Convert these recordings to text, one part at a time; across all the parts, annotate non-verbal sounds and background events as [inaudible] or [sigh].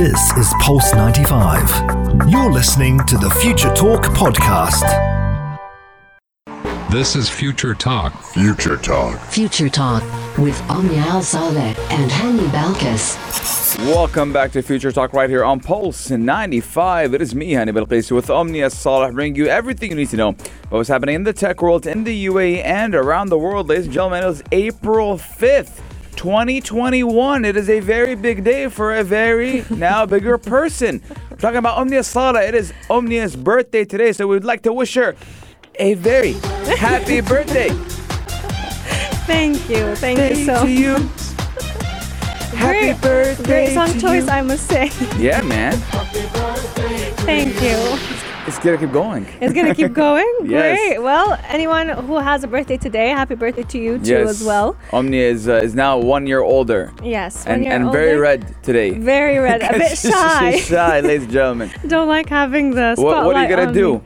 This is Pulse 95. You're listening to the Future Talk podcast. This is Future Talk. Future Talk. Future Talk with Omnia Al Saleh and Hani Balkis. Welcome back to Future Talk right here on Pulse 95. It is me, Hani Balqis, with Omnia Saleh, bringing you everything you need to know about what's happening in the tech world, in the UAE, and around the world. Ladies and gentlemen, it is April 5th. 2021. It is a very big day for a very now bigger person. We're talking about Omnia Saleh. It is Omnia's birthday today, so we'd like to wish her a very happy birthday. Thank you. Thank Day you so to you. Happy Great- birthday Great song to choice, you. I must say. Yeah, man. Thank you. It's gonna keep going. It's gonna keep [laughs] going. Yes. Great. Well, anyone who has a birthday today, happy birthday to you too as well. Omnia is uh, is now one year older. Yes. And, and very red today. Very red. A [laughs] bit shy. She's shy, ladies and gentlemen. [laughs] Don't like having the spotlight What, what are you gonna on do? me.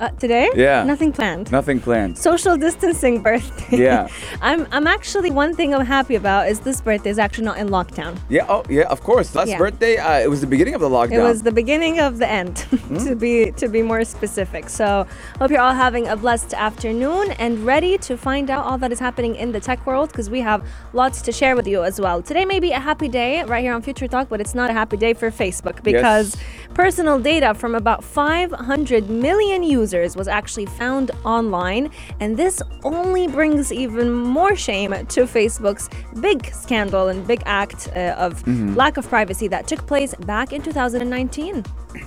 Uh, today? Yeah. Nothing planned. Nothing planned. Social distancing [laughs] birthday. Yeah. I'm I'm actually one thing I'm happy about is this birthday is actually not in lockdown. Yeah. Oh, yeah. Of course. Last Yeah. birthday, uh, it was the beginning of the lockdown. It was the beginning of the end, [laughs] to be to be more specific. So hope you're all having a blessed afternoon and ready to find out all that is happening in the tech world because we have lots to share with you as well. Today may be a happy day right here on Future Talk, but it's not a happy day for Facebook because personal data from about 500 million users was actually found online, and this only brings even more shame to Facebook's big scandal and big act uh, of lack of privacy that took place back in 2019.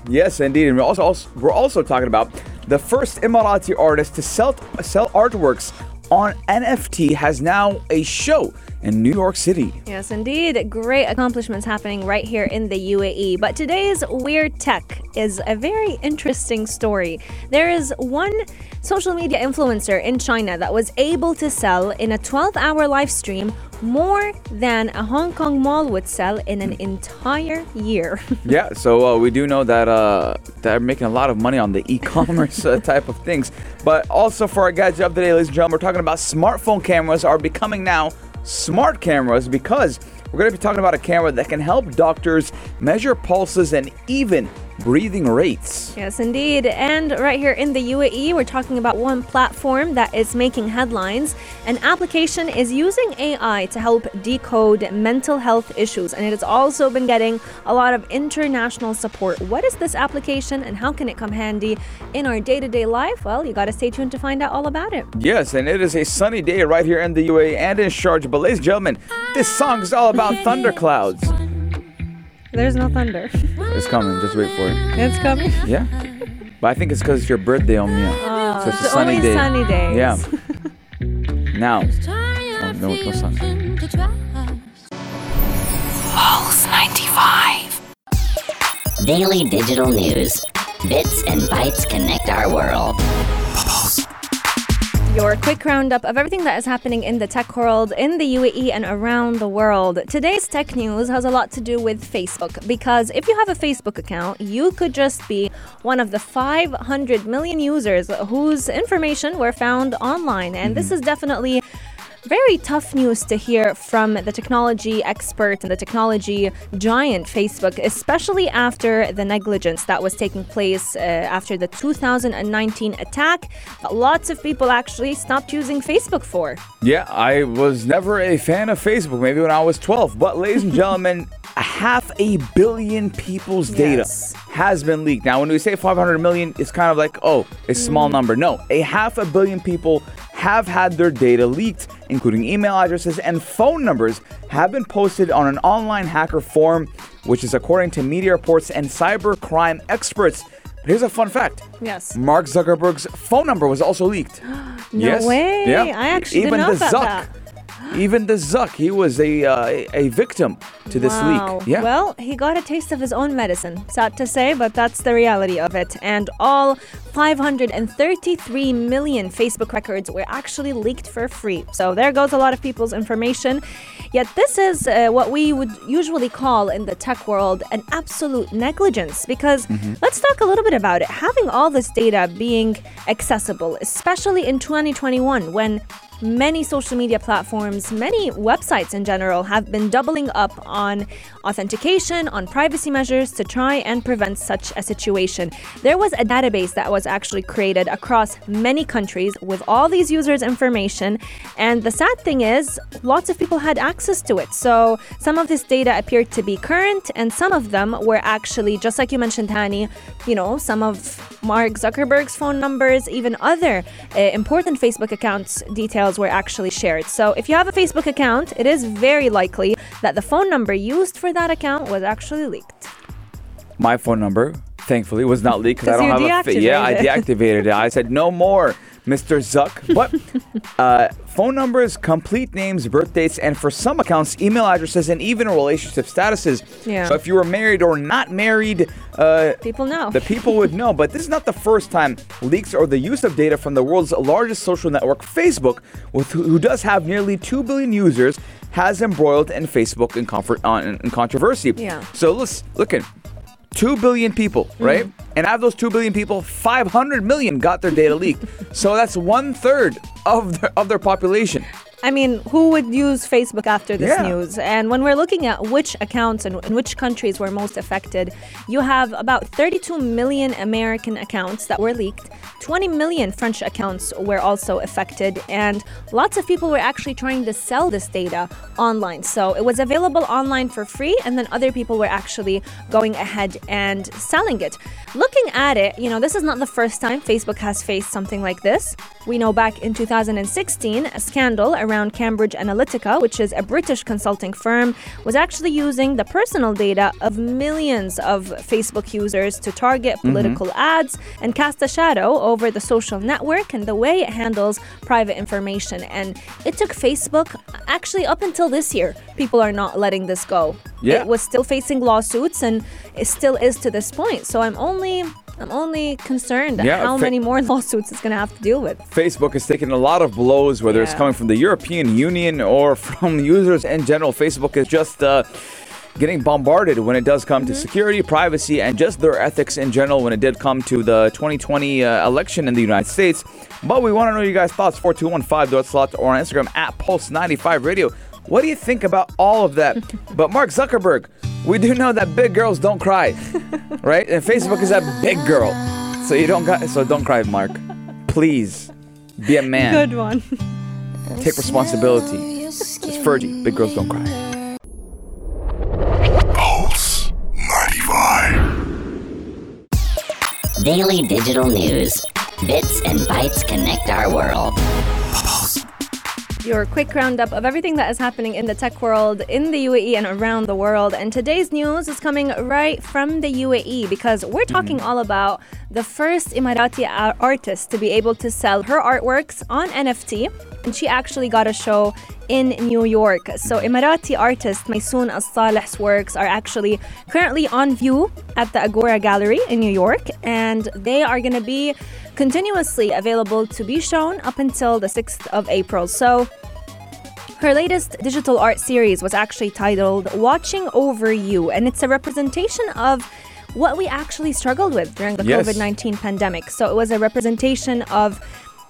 Yes, indeed. And we're also, also we're also talking about the first Emirati artist to sell sell artworks on NFT has now a show in New York City. Yes, indeed. Great accomplishments happening right here in the UAE. But today's Weird Tech is a very interesting story. There is one social media influencer in China that was able to sell in a 12 hour live stream more than a Hong Kong mall would sell in an entire year. [laughs] Yeah, so uh, we do know that uh, they're making a lot of money on the [laughs] e-commerce uh, type of things. But also for our gadget of the day, ladies and gentlemen, we're talking about smartphone cameras are becoming now smart cameras because we're going to be talking about a camera that can help doctors measure pulses and even breathing rates. Yes, indeed. And right here in the UAE, we're talking about one platform that is making headlines. An application is using AI to help decode mental health issues, and it has also been getting a lot of international support. What is this application and how can it come handy in our day to day life? Well, you got to stay tuned to find out all about it. Yes, and it is a sunny day right here in the UAE and in Sharjah. But ladies and gentlemen, this song is all about thunderclouds. There's no thunder. It's coming, just wait for it. it's coming. Yeah? But I think it's because it's your birthday, Omnia. Ah, so it's a so sunny only day. sunny days. Yeah. [laughs] now. Oh, no, no sun. Pulse 95. Daily digital news. Bits and bytes connect our world. Your quick roundup of everything that is happening in the tech world, in the UAE, and around the world. Today's tech news has a lot to do with Facebook because if you have a Facebook account, you could just be one of the 500 million users whose information were found online. And this mm-hmm. is definitely very tough news to hear from the technology expert and the technology giant Facebook, especially after the negligence that was taking place uh, after the 2019 attack. that Lots of people actually stopped using Facebook for. Yeah, I was never a fan of Facebook, maybe when I was 12. But, ladies and [laughs] gentlemen, a half a billion people's data Yes. has been leaked. Now, when we say 500 million, it's kind of like, oh, a small Mm. number. No, a half a billion people have had their data leaked, including email addresses and phone numbers, have been posted on an online hacker forum, which is according to media reports and cybercrime experts. But here's a fun fact. Yes. Mark Zuckerberg's phone number was also leaked. [gasps] No way. Yeah. I actually Even didn't know the about Zuck. that. Even the Zuck, he was a uh, a- victim to this Wow. leak. Yeah. Well, he got a taste of his own medicine. Sad to say, but that's the reality of it. And all 533 million Facebook records were actually leaked for free. So there goes a lot of people's information. Yet this is uh, what we would usually call in the tech world an absolute negligence. Because let's talk a little bit about it. Having all this data being accessible, especially in 2021 when many social media platforms, many websites in general, have been doubling up on authentication, on privacy measures to try and prevent such a situation. There was a database that was actually created across many countries with all these users' information, and the sad thing is, lots of people had access to it. So some of this data appeared to be current, and some of them were actually, just like you mentioned, Hani, you know, some of Mark Zuckerberg's phone numbers, even other uh, important Facebook accounts details were actually shared. So if you have a Facebook account, it is very likely that the phone number used for that account was actually leaked. My phone number, thankfully, was not leaked because I don't have a. Fa- yeah, I deactivated it. I said no more, Mr. Zuck. But [laughs] uh, phone numbers, complete names, birth dates, and for some accounts, email addresses, and even relationship statuses. Yeah. So if you were married or not married, uh, People know. the people would know. But this is not the first time leaks or the use of data from the world's largest social network, Facebook, with who does have nearly two billion users, has embroiled in Facebook in, comfort, in, in controversy. Yeah. So let's look at 2 billion people, mm. right? And out of those 2 billion people, 500 million got their data leaked. so that's one third of their, of their population. I mean, who would use Facebook after this Yeah. news? And when we're looking at which accounts and, and which countries were most affected, you have about 32 million American accounts that were leaked, 20 million French accounts were also affected, and lots of people were actually trying to sell this data online. So it was available online for free, and then other people were actually going ahead and selling it. Looking at it, you know, this is not the first time Facebook has faced something like this. We know back in 2016, a scandal around Cambridge Analytica, which is a British consulting firm, was actually using the personal data of millions of Facebook users to target mm-hmm. political ads and cast a shadow over the social network and the way it handles private information. And it took Facebook actually up until this year. People are not letting this go. Yeah. It was still facing lawsuits and it still is to this point. So I'm only I'm only concerned Yeah, how fa- many more [laughs] lawsuits it's gonna have to deal with. Facebook has taken a lot of blows, whether it's coming from the European Union or [laughs] from users in general. Facebook is just uh, getting bombarded when it does come to security, privacy, and just their ethics in general when it did come to the 2020 uh, election in the United States. But we want to know your guys' thoughts 4215 slot or on Instagram at Pulse95 Radio. What do you think about all of that? [laughs] but Mark Zuckerberg, we do know that big girls don't cry, [laughs] right? And Facebook is a big girl, so you don't got so don't cry, Mark. Please be a man. Good one. Take responsibility. It's Fergie. Big girls don't cry. Pulse 95. Daily digital news. Bits and bytes connect our world. Your quick roundup of everything that is happening in the tech world, in the UAE, and around the world. And today's news is coming right from the UAE because we're talking mm-hmm. all about the first Emirati artist to be able to sell her artworks on NFT. And she actually got a show in New York. So, Emirati artist Maisoon Al Saleh's works are actually currently on view at the Agora Gallery in New York, and they are going to be continuously available to be shown up until the 6th of April. So, her latest digital art series was actually titled Watching Over You, and it's a representation of what we actually struggled with during the Yes. COVID 19 pandemic. So it was a representation of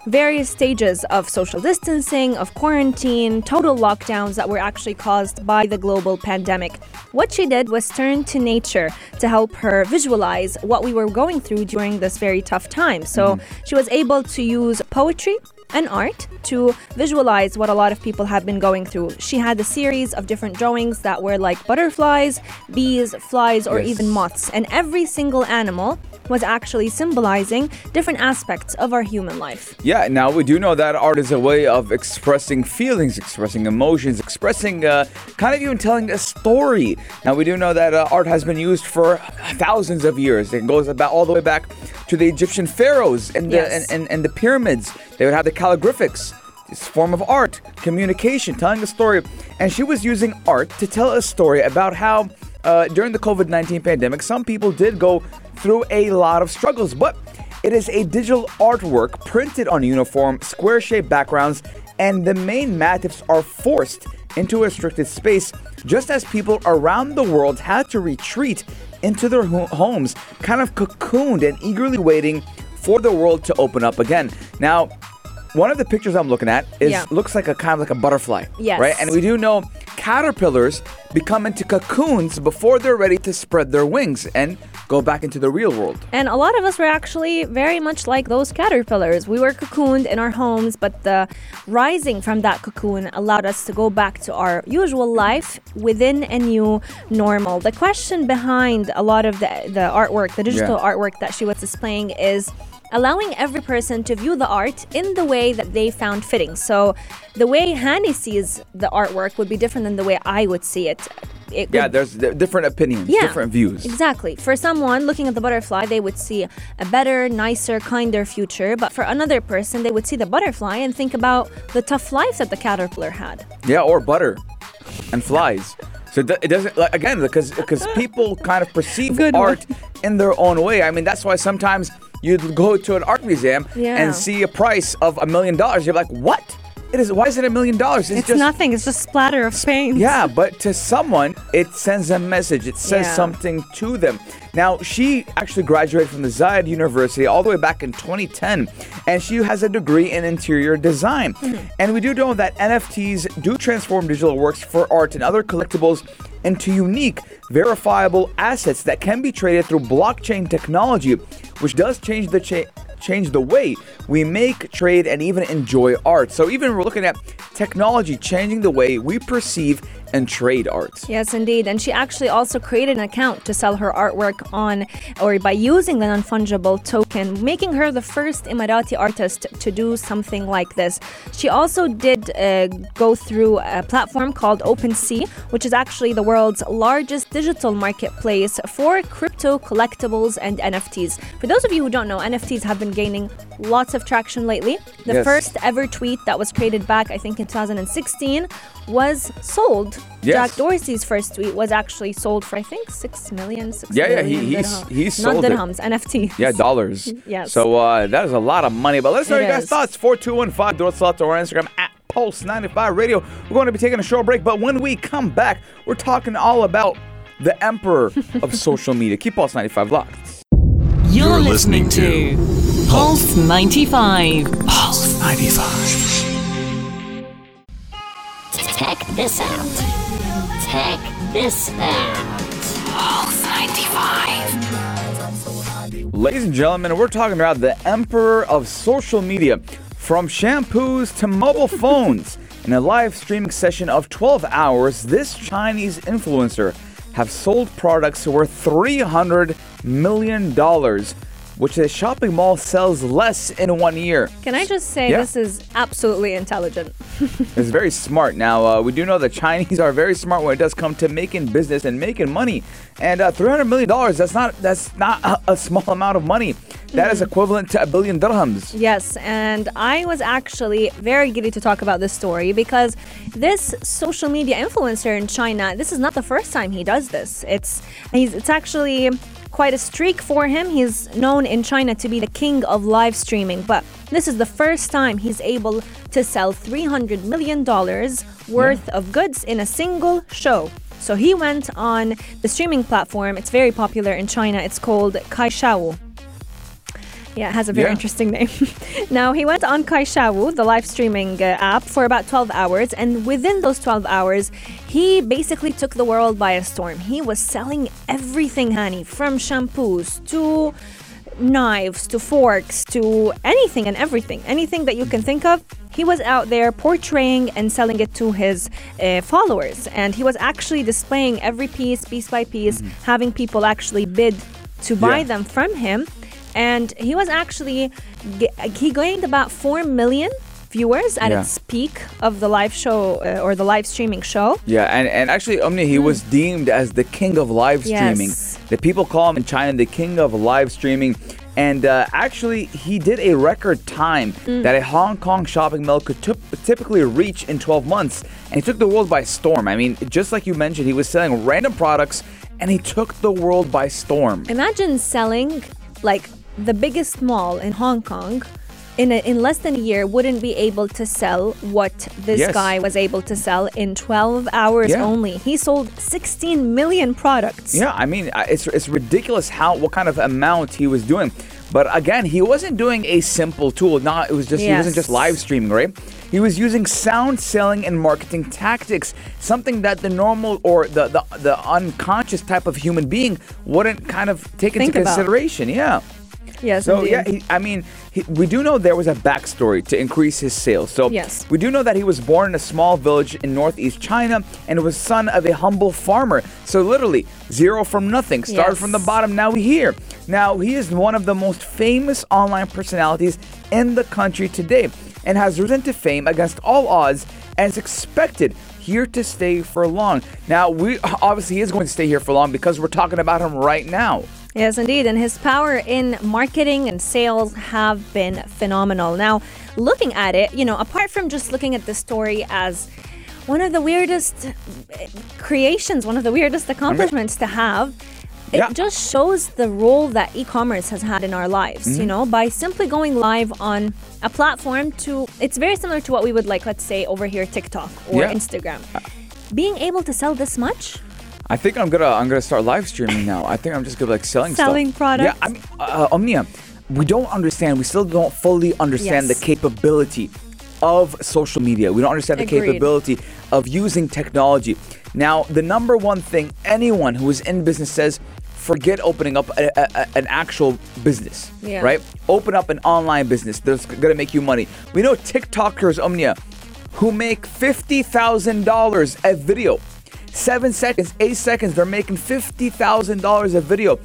various stages of social distancing, of quarantine, total lockdowns that were actually caused by the global pandemic. What she did was turn to nature to help her visualize what we were going through during this very tough time. So mm-hmm. she was able to use poetry and art to visualize what a lot of people have been going through. She had a series of different drawings that were like butterflies, bees, flies, or Yes. even moths. And every single animal was actually symbolizing different aspects of our human life. Yeah, now we do know that art is a way of expressing feelings, expressing emotions, expressing uh, kind of even telling a story. Now we do know that uh, art has been used for thousands of years. It goes about all the way back to the Egyptian pharaohs and the Yes. and, and, and the pyramids. They would have the calligraphics. This form of art, communication, telling a story. And she was using art to tell a story about how uh, during the COVID 19 pandemic, some people did go through a lot of struggles, but it is a digital artwork printed on uniform, square shaped backgrounds, and the main motifs are forced into a restricted space, just as people around the world had to retreat into their ho- homes, kind of cocooned and eagerly waiting for the world to open up again. Now, one of the pictures I'm looking at is Yeah. looks like a kind of like a butterfly. Yes. Right? And we do know caterpillars become into cocoons before they're ready to spread their wings and go back into the real world. And a lot of us were actually very much like those caterpillars. We were cocooned in our homes, but the rising from that cocoon allowed us to go back to our usual life within a new normal. The question behind a lot of the, the artwork, the digital Yeah. artwork that she was displaying is allowing every person to view the art in the way that they found fitting. So the way Hani sees the artwork would be different than the way I would see it. It Yeah, would- there's di- different opinions, yeah, different views. Exactly. For someone looking at the butterfly, they would see a better, nicer, kinder future. But for another person, they would see the butterfly and think about the tough life that the caterpillar had. Yeah, or butter and flies. So it it doesn't like again because because people kind of perceive Good one. art in their own way. I mean, that's why sometimes you'd go to an art museum Yeah. and see a price of a million dollars. You're like, what? It is. Why is it a million dollars? It's just nothing. It's just splatter of paint. Yeah, but to someone, it sends a message. It says Yeah. something to them. Now, she actually graduated from the Zayed University all the way back in 2010, and she has a degree in interior design. Mm-hmm. And we do know that NFTs do transform digital works for art and other collectibles into unique, verifiable assets that can be traded through blockchain technology, which does change the cha- change the way we make, trade, and even enjoy art. So even we're looking at technology changing the way we perceive and trade art. Yes, indeed. And she actually also created an account to sell her artwork on or by using the non fungible token, making her the first Emirati artist to do something like this. She also did uh, go through a platform called OpenSea, which is actually the world's largest digital marketplace for crypto collectibles and NFTs. For those of you who don't know, NFTs have been gaining lots of traction lately. The Yes. first ever tweet that was created back, I think, in 2016 was sold. Yes. Jack Dorsey's first tweet was actually sold for I think six million. Six Yeah, yeah, he- million he's- dirham. he not sold it. dirhams, NFTs. Yeah, dollars. [laughs] Yes. So uh, that is a lot of money. But let's know your guys' thoughts. 4215 do it slot our Instagram at Pulse95 Radio. We're going to be taking a short break, but when we come back, we're talking all about the emperor of [laughs] social media. Keep Pulse 95 locked. You're, listening, to Pulse 95. Pulse 95. Check this out. Check this out. Pulse 95. Ladies and gentlemen, we're talking about the emperor of social media. From shampoos to mobile [laughs] phones. In a live streaming session of 12 hours, this Chinese influencer have sold products worth $300 million, dollars which a shopping mall sells less in one year. Can I just say Yeah. this is absolutely intelligent? [laughs] It's very smart. Now, uh, we do know the Chinese are very smart when it does come to making business and making money. And uh, $300 million, that's not, that's not a, a small amount of money. That is equivalent to a billion dirhams. Yes, and I was actually very giddy to talk about this story because this social media influencer in China, this is not the first time he does this. It's he's it's actually quite a streak for him. He's known in China to be the king of live streaming, but this is the first time he's able to sell 300 million dollars worth of goods in a single show. So he went on the streaming platform. It's very popular in China. It's called Kuaishou. Yeah, it has a very Yeah. interesting name. [laughs] now, he went on Kuaishou, the live streaming uh, app, for about 12 hours, and within those 12 hours, he basically took the world by a storm. He was selling everything, honey, from shampoos to knives to forks to anything and everything, anything that you can think of. He was out there portraying and selling it to his uh, followers, and he was actually displaying every piece, piece by piece, having people actually bid to buy Yeah. them from him and he was actually he gained about 4 million viewers at Yeah. its peak of the live show uh, or the live streaming show Yeah, and, and actually, Omni, he was deemed as the king of live streaming. Yes. The people call him in China the king of live streaming. And uh, actually, he did a record time that a Hong Kong shopping mall could typ- typically reach in 12 months. And he took the world by storm. I mean, just like you mentioned, he was selling random products and he took the world by storm. imagine selling like the biggest mall in hong kong in, a, in less than a year wouldn't be able to sell what this Yes. guy was able to sell in 12 hours Yeah. only he sold 16 million products Yeah, I mean, it's it's ridiculous how what kind of amount he was doing. But again, he wasn't doing a simple tool. Not it was just he wasn't just live streaming, right? He was using sound selling and marketing tactics, something that the normal or the the, the unconscious type of human being wouldn't kind of take into Think about. consideration. Yeah. Yes, So indeed. yeah, he, I mean, he, we do know there was a backstory to increase his sales. So Yes. we do know that he was born in a small village in northeast China and was son of a humble farmer. So literally zero from nothing, started Yes. from the bottom. Now we here. Now he is one of the most famous online personalities in the country today, and has risen to fame against all odds, and is expected here to stay for long. Now we obviously he is going to stay here for long because we're talking about him right now. Yes, indeed. And his power in marketing and sales have been phenomenal. Now, looking at it, you know, apart from just looking at the story as one of the weirdest eh, creations, one of the weirdest accomplishments to have, it Yeah. just shows the role that e commerce has had in our lives, Mm-hmm. you know, by simply going live on a platform to, it's very similar to what we would like, let's say, over here, TikTok or Yeah. Instagram. Being able to sell this much, I think I'm gonna I'm gonna start live streaming now. I think I'm just gonna be like selling Selling stuff. products? Yeah, I mean, uh, Omnia, we don't understand. We still don't fully understand Yes. the capability of social media. We don't understand the Agreed. capability of using technology. Now, the number one thing anyone who is in business says. Forget opening up a, a- a- an actual business, Yeah. right? Open up an online business that's gonna make you money. We know TikTokers, Omnia, who make $50,000 a video. Seven seconds, eight seconds, they're making $50,000 a video.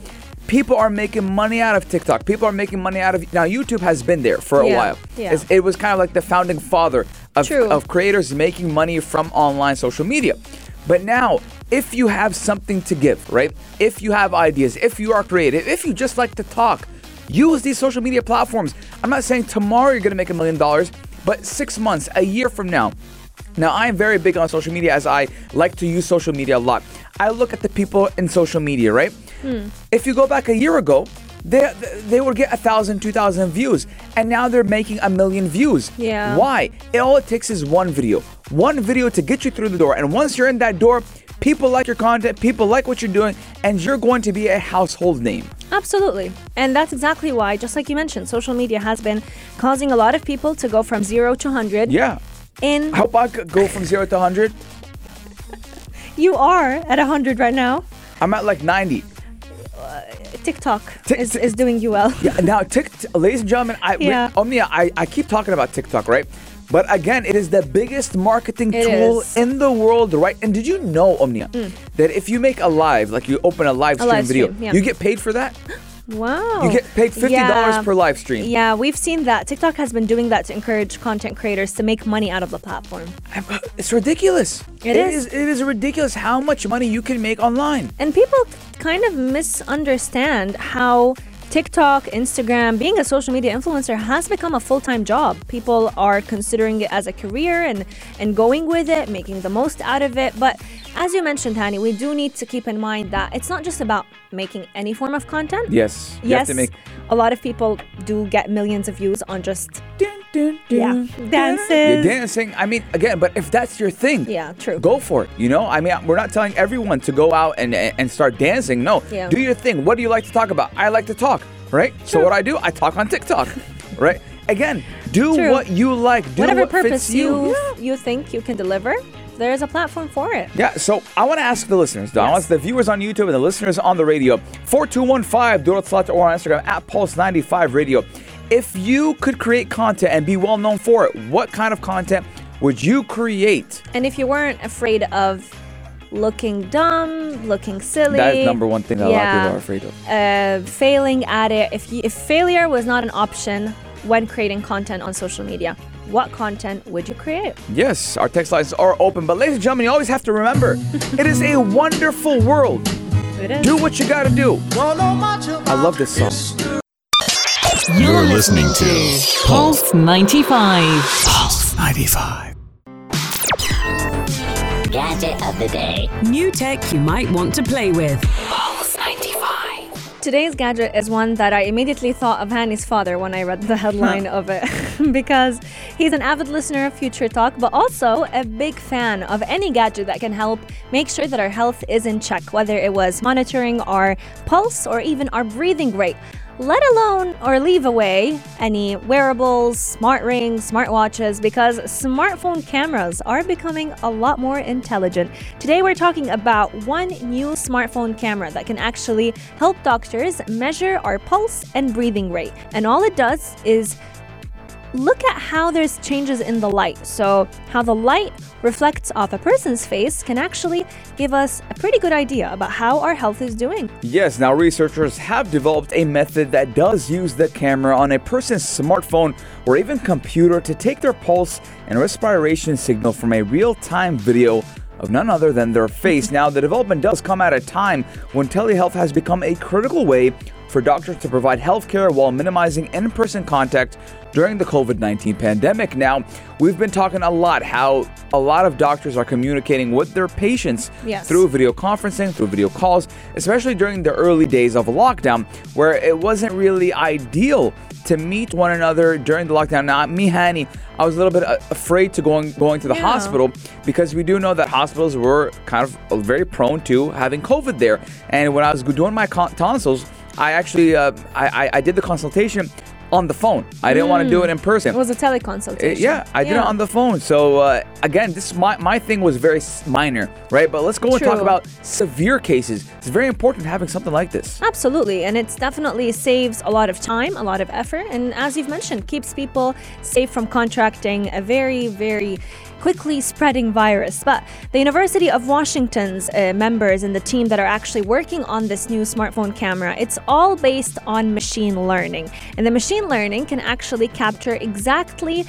People are making money out of TikTok. People are making money out of. Now, YouTube has been there for a Yeah, while. yeah. It's- It was kind of like the founding father of, of creators making money from online social media. But now, if you have something to give, right? If you have ideas, if you are creative, if you just like to talk, use these social media platforms. I'm not saying tomorrow you're going to make a million dollars, but six months, a year from now. Now, I am very big on social media as I like to use social media a lot. I look at the people in social media, right? Hmm. If you go back a year ago, they, they would get a thousand, two thousand views, and now they're making a million views. Yeah. Why? It, all it takes is one video. One video to get you through the door. And once you're in that door, people like your content, people like what you're doing, and you're going to be a household name. Absolutely. And that's exactly why, just like you mentioned, social media has been causing a lot of people to go from zero to 100. Yeah. In How about go from zero to 100? you are at 100 right now. I'm at like 90. Uh, TikTok Tik- is, is doing you well. Yeah, now, Tik, ladies and gentlemen, I, Yeah. we, Omnia, I, I keep talking about TikTok, right? But again, it is the biggest marketing It tool is. in the world, right? And did you know, Omnia, mm. that if you make a live, like you open a live A stream live video, stream, yeah. you get paid for that? Wow. You get paid $50 Yeah. per live stream. Yeah, we've seen that. TikTok has been doing that to encourage content creators to make money out of the platform. It's ridiculous. It is. It is ridiculous how much money you can make online. And people kind of misunderstand how TikTok, Instagram, being a social media influencer has become a full-time job. People are considering it as a career and and going with it, making the most out of it. But as you mentioned, Hani, we do need to keep in mind that it's not just about making any form of content. Yes. Yes, make. a lot of people do get millions of views on just Dun, dun, Yeah. dun, Dances. dun. You're dancing. I mean, again, but if that's your thing, Yeah, true. Go for it. You know, I mean, we're not telling everyone to go out and and start dancing. No, Yeah. do your thing. What do you like to talk about? I like to talk, right? So what I do, I talk on TikTok, [laughs] right? Again, do True. what you like. Do whatever what purpose you. you you think you can deliver. There's a platform for it. Yeah, so I want to ask the listeners, though. I want the viewers on YouTube and the listeners on the radio. 4215 Durat or on Instagram at Pulse95 Radio. If you could create content and be well known for it, what kind of content would you create? And if you weren't afraid of looking dumb, looking silly, That is number one thing that a lot of people are afraid of. Uh, failing at it. If you, if failure was not an option when creating content on social media, what content would you create? Yes, our text lines are open, but ladies and gentlemen, you always have to remember it is a wonderful world. It is. Do what you gotta do. I love this song. You're listening to Pulse 95. Pulse 95. Gadget of the day. New tech you might want to play with. Pulse 95. Today's gadget is one that I immediately thought of Hani's father when I read the headline of it [laughs] [laughs] because he's an avid listener of Future Talk, but also a big fan of any gadget that can help make sure that our health is in check, whether it was monitoring our pulse or even our breathing rate. let alone or leave away any wearables, smart rings, smartwatches, because smartphone cameras are becoming a lot more intelligent. Today, we're talking about one new smartphone camera that can actually help doctors measure our pulse and breathing rate. And all it does is look at how there's changes in the light. So, how the light reflects off a person's face can actually give us a pretty good idea about how our health is doing. Yes, now researchers have developed a method that does use the camera on a person's smartphone or even computer to take their pulse and respiration signal from a real time video of none other than their face. Now, the development does come at a time when telehealth has become a critical way for doctors to provide healthcare while minimizing in person contact during the COVID 19 pandemic. Now, we've been talking a lot how a lot of doctors are communicating with their patients Yes. through video conferencing, through video calls, especially during the early days of lockdown, where it wasn't really ideal to meet one another during the lockdown. Now, me, Hani, I was a little bit uh, afraid to going going to the Yeah. hospital because we do know that hospitals were kind of uh, very prone to having COVID there. And when I was doing my tonsils, I actually uh, I, I I did the consultation on the phone. I didn't want to do it in person. It was a Uh, teleconsultation. Yeah, I did it on the phone. So uh, again, this my my thing was very minor, right? But let's go and talk about severe cases. It's very important having something like this. Absolutely, and it's definitely saves a lot of time, a lot of effort, and as you've mentioned, keeps people safe from contracting a very, very quickly spreading virus. But the University of Washington's uh, members and the team that are actually working on this new smartphone camera, it's all based on machine learning, and the machine learning can actually capture exactly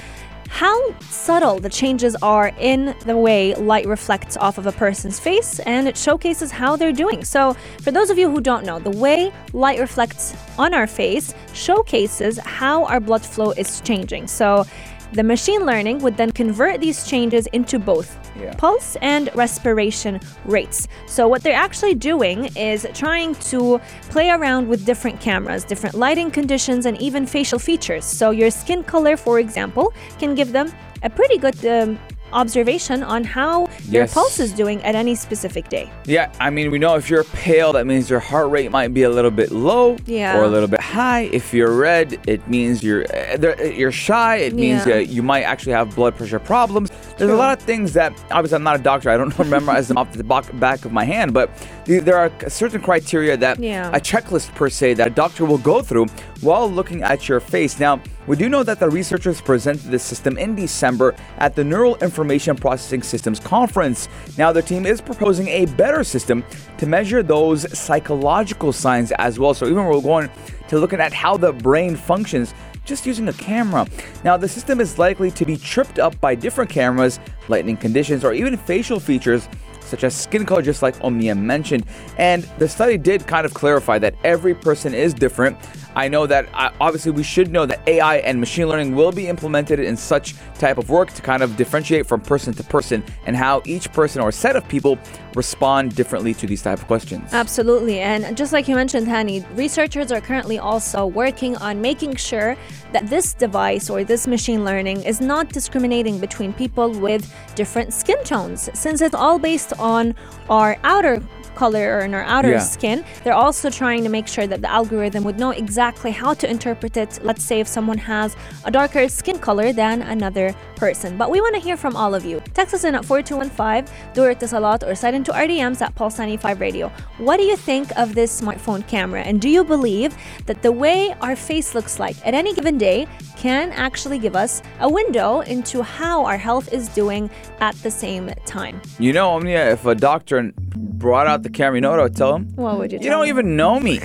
how subtle the changes are in the way light reflects off of a person's face and it showcases how they're doing. So, for those of you who don't know, the way light reflects on our face showcases how our blood flow is changing. So, the machine learning would then convert these changes into both Yeah. pulse and respiration rates. So, what they're actually doing is trying to play around with different cameras, different lighting conditions, and even facial features. So, your skin color, for example, can give them a pretty good um, observation on how your Yes. pulse is doing at any specific day. Yeah, I mean, we know if you're pale, that means your heart rate might be a little bit low Yeah. or a little bit high. If you're red, it means you're uh, you're shy. It means Yeah. you might actually have blood pressure problems. There's a lot of things that obviously I'm not a doctor. I don't [laughs] memorize them off the back- back of my hand, but there are certain criteria that Yeah. a checklist per se that a doctor will go through while looking at your face. Now, we do know that the researchers presented this system in December at the Neural Information Processing Systems Conference. Now, the team is proposing a better system to measure those psychological signs as well. So, even we're going to looking at how the brain functions just using a camera. Now, the system is likely to be tripped up by different cameras, lightning conditions, or even facial features such as skin color, just like Omnia mentioned. And the study did kind of clarify that every person is different. I know that uh, obviously we should know that AI and machine learning will be implemented in such type of work to kind of differentiate from person to person and how each person or set of people respond differently to these type of questions. Absolutely. And just like you mentioned, Hani, researchers are currently also working on making sure that this device or this machine learning is not discriminating between people with different skin tones. Since it's all based on our outer color or in our outer Yeah. skin, they're also trying to make sure that the algorithm would know exactly how to interpret it. Let's say if someone has a darker skin color than another person. But we want to hear from all of you. Text us in at 4215, do it salat or send into RDMs at Pulse 95 Radio. What do you think of this smartphone camera? And do you believe that the way our face looks like at any given day can actually give us a window into how our health is doing at the same time? You know, Omnia, if a doctor brought out the camera, you know what I would tell him? What would you You don't me? even know me.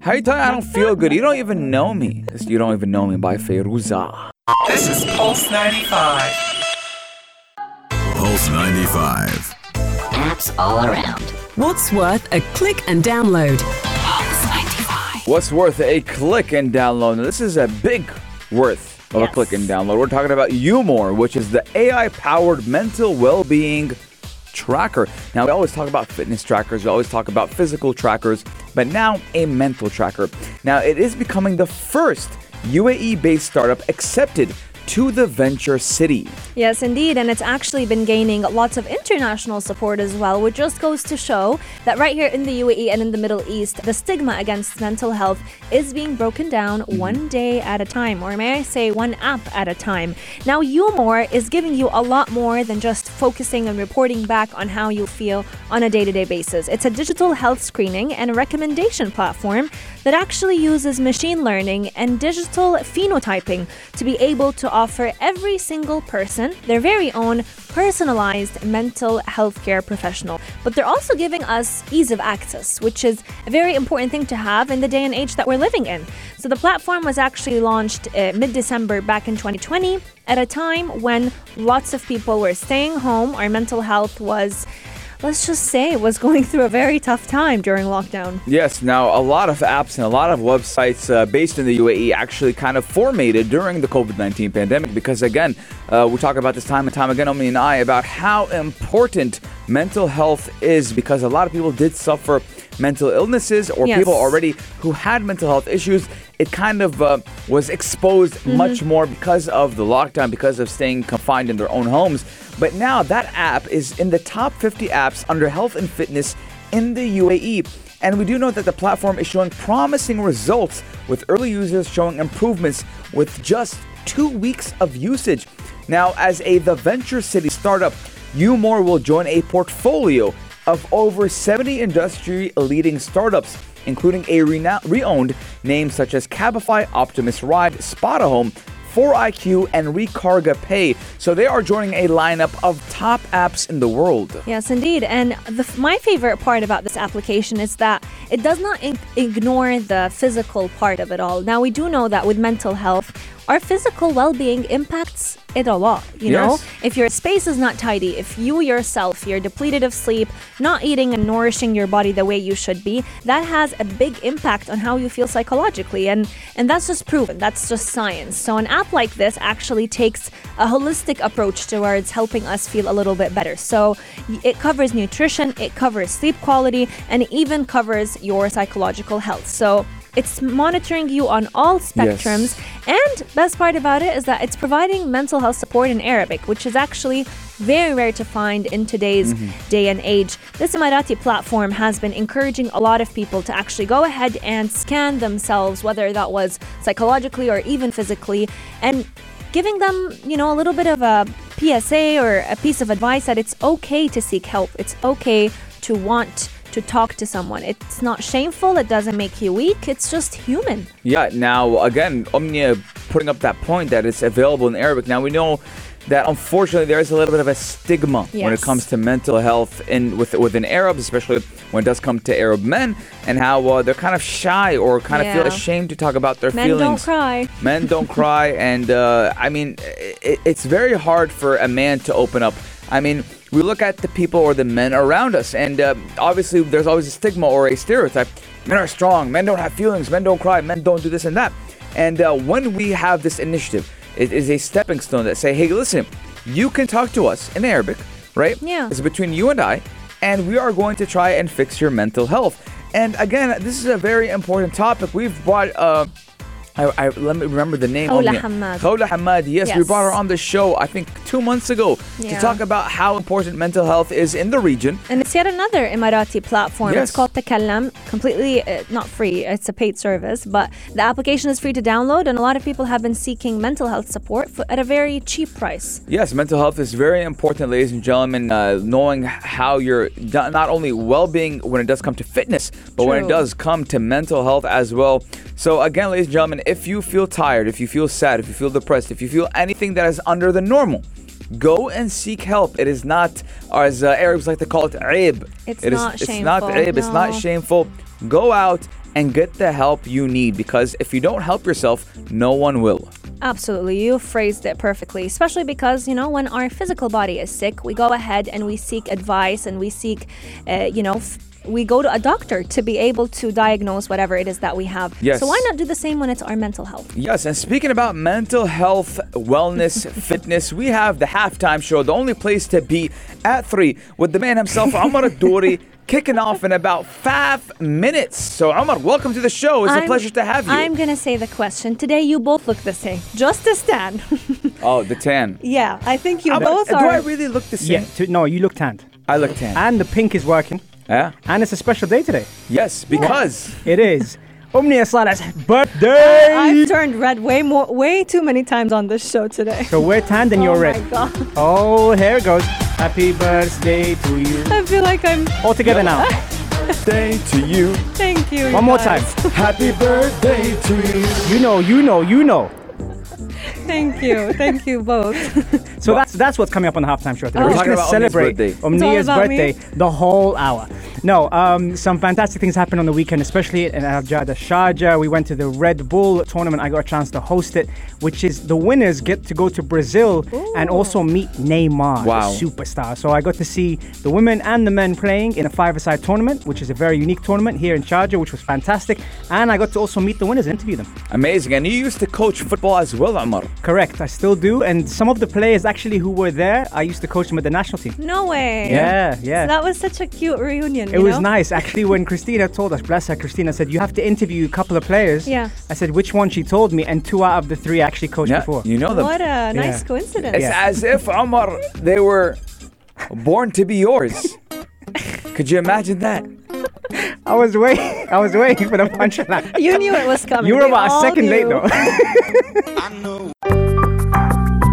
How you tell me I don't feel good? You don't even know me. It's You don't even know me by Feyruza. This is Pulse 95. Pulse 95. Apps all around. What's worth a click and download? Pulse 95. What's worth a click and download? Now, this is a big worth of Yes. a click and download. We're talking about Umore, which is the AI powered mental well being tracker. Now, we always talk about fitness trackers, we always talk about physical trackers, but now a mental tracker. Now, it is becoming the first UAE based startup accepted to the Venture City. Yes, indeed. And it's actually been gaining lots of international support as well, which just goes to show that right here in the UAE and in the Middle East, the stigma against mental health is being broken down one day at a time, or may I say, one app at a time. Now, YouMore is giving you a lot more than just focusing and reporting back on how you feel on a day to day basis. It's a digital health screening and recommendation platform that actually uses machine learning and digital phenotyping to be able to offer every single person their very own personalized mental health care professional. But they're also giving us ease of access, which is a very important thing to have in the day and age that we're living in. So the platform was actually launched uh, mid December back in 2020 at a time when lots of people were staying home. Our mental health was let's just say was going through a very tough time during lockdown. Yes, now a lot of apps and a lot of websites uh, based in the UAE actually kind of formatted during the COVID 19 pandemic because, again, uh, we talk about this time and time again, Omi and I, about how important mental health is because a lot of people did suffer mental illnesses or Yes. people already who had mental health issues. It kind of uh, was exposed Mm-hmm. much more because of the lockdown, because of staying confined in their own homes. But now that app is in the top 50 apps under health and fitness in the UAE. And we do know that the platform is showing promising results with early users showing improvements with just two weeks of usage. Now, as a The Venture City startup, YouMore will join a portfolio of over 70 industry leading startups, including a rena- re-owned names such as Cabify, Optimus Ride, Spotahome, 4IQ, and Recarga Pay. So they are joining a lineup of top apps in the world. Yes, indeed. And the, my favorite part about this application is that it does not ig- ignore the physical part of it all. Now, we do know that with mental health, our physical well being impacts it a lot. You know, if your space is not tidy, if you yourself, you're depleted of sleep, not eating and nourishing your body the way you should be, that has a big impact on how you feel psychologically. And, and that's just proven, that's just science. So, an app like this actually takes a holistic approach towards helping us feel a little bit better. So, it covers nutrition, it covers sleep quality, and it even covers your psychological health. So, it's monitoring you on all spectrums. And best part about it is that it's providing mental health support in Arabic, which is actually very rare to find in today's mm-hmm. day and age. This Emirati platform has been encouraging a lot of people to actually go ahead and scan themselves, whether that was psychologically or even physically, and giving them, you know, a little bit of a PSA or a piece of advice that it's okay to seek help. It's okay to want to talk to someone. It's not shameful, it doesn't make you weak, it's just human. Yeah, now again, Omnia putting up that point that it's available in Arabic. Now we know that unfortunately there is a little bit of a stigma when it comes to mental health in with within Arabs, especially when it does come to Arab men, and how uh, they're kind of shy or kind of feel ashamed to talk about their Men don't feelings. cry. Men don't cry, and uh, I mean, it, it's very hard for a man to open up. I mean, we look at the people or the men around us, and uh, obviously, there's always a stigma or a stereotype. Men are strong. Men don't have feelings. Men don't cry. Men don't do this and that. And uh, when we have this initiative, it is a stepping stone that say, "Hey, listen, you can talk to us in Arabic, right? Yeah. It's between you and I, and we are going to try and fix your mental health." And again, this is a very important topic. We've brought. Uh, I, I, let me remember the name. Khawla. Hamad. Khawla Hamad. Yes, we brought her on the show. I think two months ago to talk about how important mental health is in the region. And it's yet another Emirati platform. Yes. It's called Takallam, completely uh, not free. It's a paid service, but the application is free to download, and a lot of people have been seeking mental health support for, at a very cheap price. Yes, mental health is very important, ladies and gentlemen. Uh, knowing how you're not not only well-being when it does come to fitness, but when it does come to mental health as well. So again, ladies and gentlemen, if you feel tired, if you feel sad, if you feel depressed, if you feel anything that is under the normal, go and seek help. It is not, or as uh, Arabs like to call it, aib. It's It is- not It's not shameful, aib. It's not shameful. Go out and get the help you need because if you don't help yourself, no one will. Absolutely, you phrased it perfectly, especially because, you know, when our physical body is sick, we go ahead and we seek advice and we seek, uh, you know, f- we go to a doctor to be able to diagnose whatever it is that we have. Yes. So why not do the same when it's our mental health? Yes, and speaking about mental health, wellness, [laughs] fitness, we have the halftime show, the only place to be at three with the man himself, Omar [laughs] Dori, kicking off in about five minutes. So, Omar, welcome to the show. It's a I'm- pleasure to have you. I'm gonna say the question. Today you both look the same. Just a tan. [laughs] oh, the tan. yeah, I think you Omar, both do are. Do I really look the Yeah, same? to, no, you look tanned. I look tan. And the pink is working. Yeah? And it's a special day today. Yes, because It is. Omnia Salah's birthday! I've turned red way more, way too many times on this show today. so we're tanned and you're oh red. my god! Oh, here it goes. Happy birthday to you. I feel like I'm. All together now. [laughs] day to you. Thank you. One more guys. time. Happy birthday to you. You know, you know, you know. Thank you. Thank you both. [laughs] So that's that's what's coming up on the halftime show today. Oh. We're just going to about Omnia's celebrate birthday. Omnia's birthday the whole hour. No, um, some fantastic things happened on the weekend, especially in Aljada Sharjah. We went to the Red Bull tournament. I got a chance to host it, which is the winners get to go to Brazil and also meet Neymar, Wow. the superstar. So I got to see the women and the men playing in a five-a-side tournament, which is a very unique tournament here in Sharjah, which was fantastic. And I got to also meet the winners and interview them. Amazing. And you used to coach football as well, Omar. Correct, I still do. And some of the players actually who were there, I used to coach them at the national team. No way. Yeah, yeah. That was such a cute reunion. It you was know? nice. Actually, when Christina told us, bless her, Christina said, you have to interview a couple of players. Yeah. I said, which one? She told me, and two out of the three I actually coached Yeah, before. you know them. What a nice Yeah. coincidence. It's Yeah. as if, Omar, they were born to be yours. [laughs] Could you imagine that? I was waiting. [laughs] I was waiting for the punchline. You knew it was coming. You were We about a all second late knew. though. [laughs]